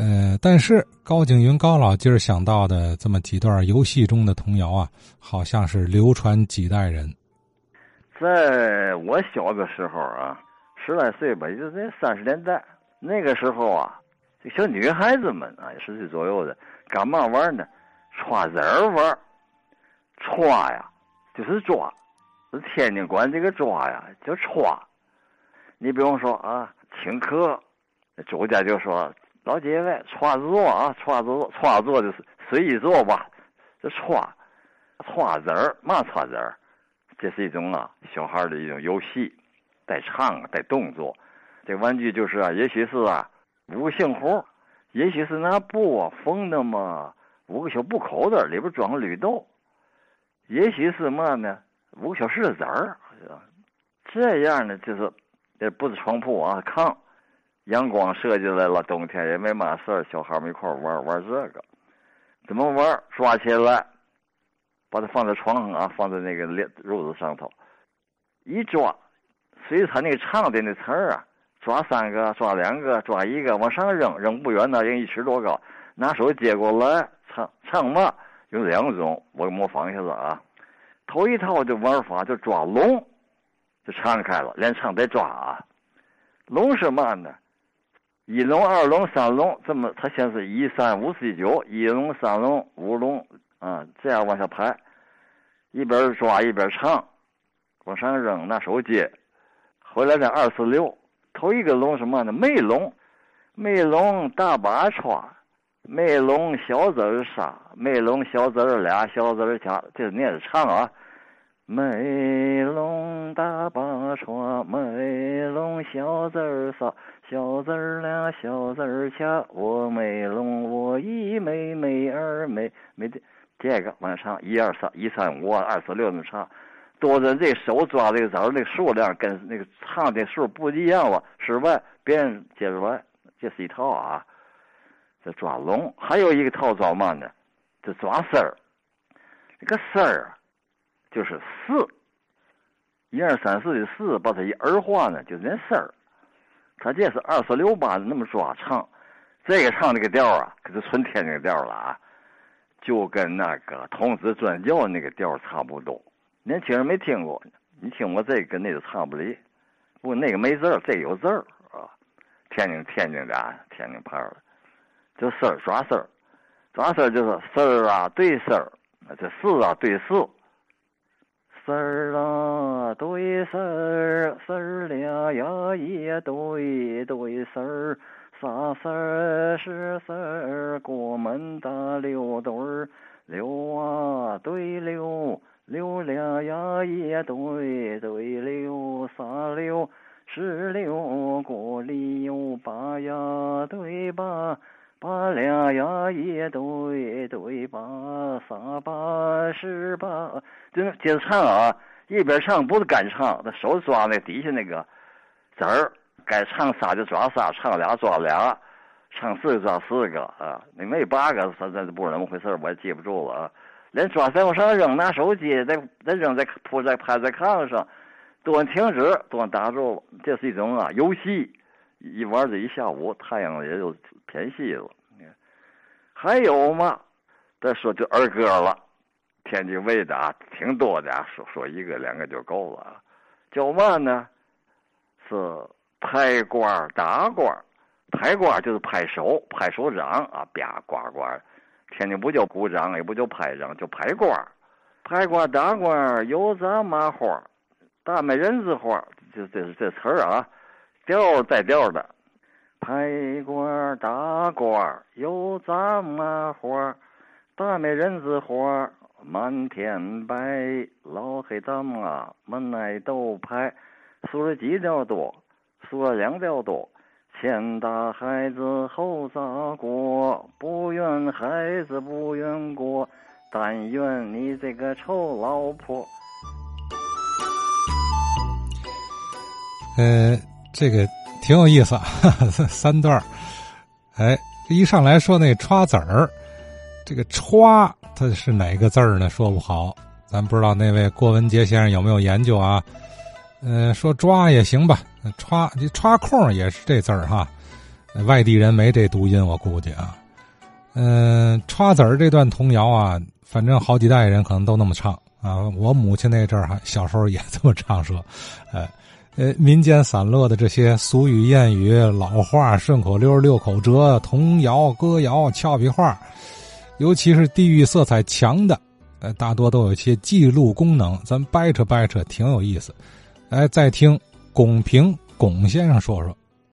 呃，但是高景云高老今儿想到的这么几段游戏中的童谣啊，好像是流传几代人。在我小的时候啊，十来岁吧，就在三十年代那个时候啊，这小女孩子们啊，十岁左右的，干嘛玩呢？抓人玩。抓呀，就是抓。是天津管这个抓呀叫抓。你比方说啊，请客，周家就说。老姐妹，串子做啊，创作，创作就是随意做吧。这创，创子儿，嘛创子儿？这是一种啊，小孩的一种游戏，带唱啊，带动作。这玩具就是啊，也许是啊，五个杏核，也许是拿布啊缝的嘛，五个小布口子里边装个绿豆，也许是嘛呢，五个小柿子子儿。这样呢，就是这不是床铺啊，炕。阳光射进来了，冬天也没嘛事儿，小孩们一块玩玩这个，怎么玩？抓起来，把它放在床上啊，放在那个褥褥子上头，一抓，随着他那个唱的那词儿啊，抓三个，抓两个，抓一个，往上扔，扔不远呢，扔一尺多高，拿手接过来唱唱嘛，有两种，我模仿一下子啊，头一套的玩法就抓龙，就唱开了，连唱带抓啊，龙是嘛呢？一龙、二龙、三龙，这么它先是一三五四九，一龙、三龙、五龙，啊，这样往下排，一边抓一边唱，往上扔，拿手接，回来的二四六。头一个龙什么呢？梅龙，梅龙大把抓，梅龙小子儿杀，梅龙小子儿俩，小子儿掐，这念着唱啊。梅龙大把抓，梅龙小子儿仨，小子儿俩，小子儿掐。我梅龙，我一梅，梅二梅，梅的这个往上，一二三，一三五，二四六那么唱。多人这手抓这个子儿那数量跟那个唱的数不一样了，是吧？别人接着玩，这是一套啊。这抓龙，还有一个套抓嘛呢？这抓丝儿，这个丝儿。就是四，一二三四的四，把它一儿化呢，就是那丝儿。他这是二四六八的那么抓唱，这个唱这个调啊，可是纯天津调了啊，就跟那个童子转教那个调差不多。年轻人没听过，你听我这个跟那个差不离。不过那个没字儿，这有字儿啊。天津天津的啊，天津牌儿的，这丝儿抓丝儿，抓丝儿就是丝儿啊对丝儿，这四啊对四。丝儿啊，对丝儿，丝儿俩呀也对对丝儿，仨丝儿是丝儿，过门打六对儿，六啊对六，六俩呀也对对六，仨六十六，过里有八呀对八。八两呀一对对八，三八十八，就接着唱啊，一边唱不是干唱，那手抓那底下那个子儿，该唱仨就抓仨，唱俩抓俩，唱四个抓四个啊，那没八个，反正不知道怎么回事我也记不住了啊。连抓再往上扔，拿手机再再扔在铺在趴在炕上，都停止，都打住。这是一种啊游戏。一玩这一下午，太阳也就偏西了。还有吗？再说就儿歌了，天津卫的啊，挺多的啊，说说一个两个就够了。叫嘛呢？是拍瓜打瓜，拍瓜就是拍手，拍手掌啊，啪呱呱。天津不叫鼓掌，也不叫拍掌，叫拍瓜。拍瓜打瓜有咱麻花，大美人子花，就这是这词儿啊。调带调的，拍瓜打瓜有咱麻花，大美人子花满天白，老黑大妈们爱都拍，说了几条多，说了两条多，前打孩子后砸锅，不怨孩子不怨锅，但愿你这个臭老婆。呃。这个挺有意思，三段哎，一上来说那“歘”子儿，这个“歘”它是哪个字儿呢？说不好，咱不知道那位郭文杰先生有没有研究啊？嗯，说“抓”也行吧，“歘”这“歘”空也是这字儿哈。外地人没这读音，我估计啊。嗯，歘子儿这段童谣啊，反正好几代人可能都那么唱啊。我母亲那阵儿还小时候也这么唱说，呃，呃，民间散落的这些俗语、谚语、老话、顺口溜、六口折、童谣、歌谣、俏皮话，尤其是地域色彩强的，呃，大多都有一些记录功能。咱掰扯掰扯，挺有意思。哎，再听龚平龚先生说说。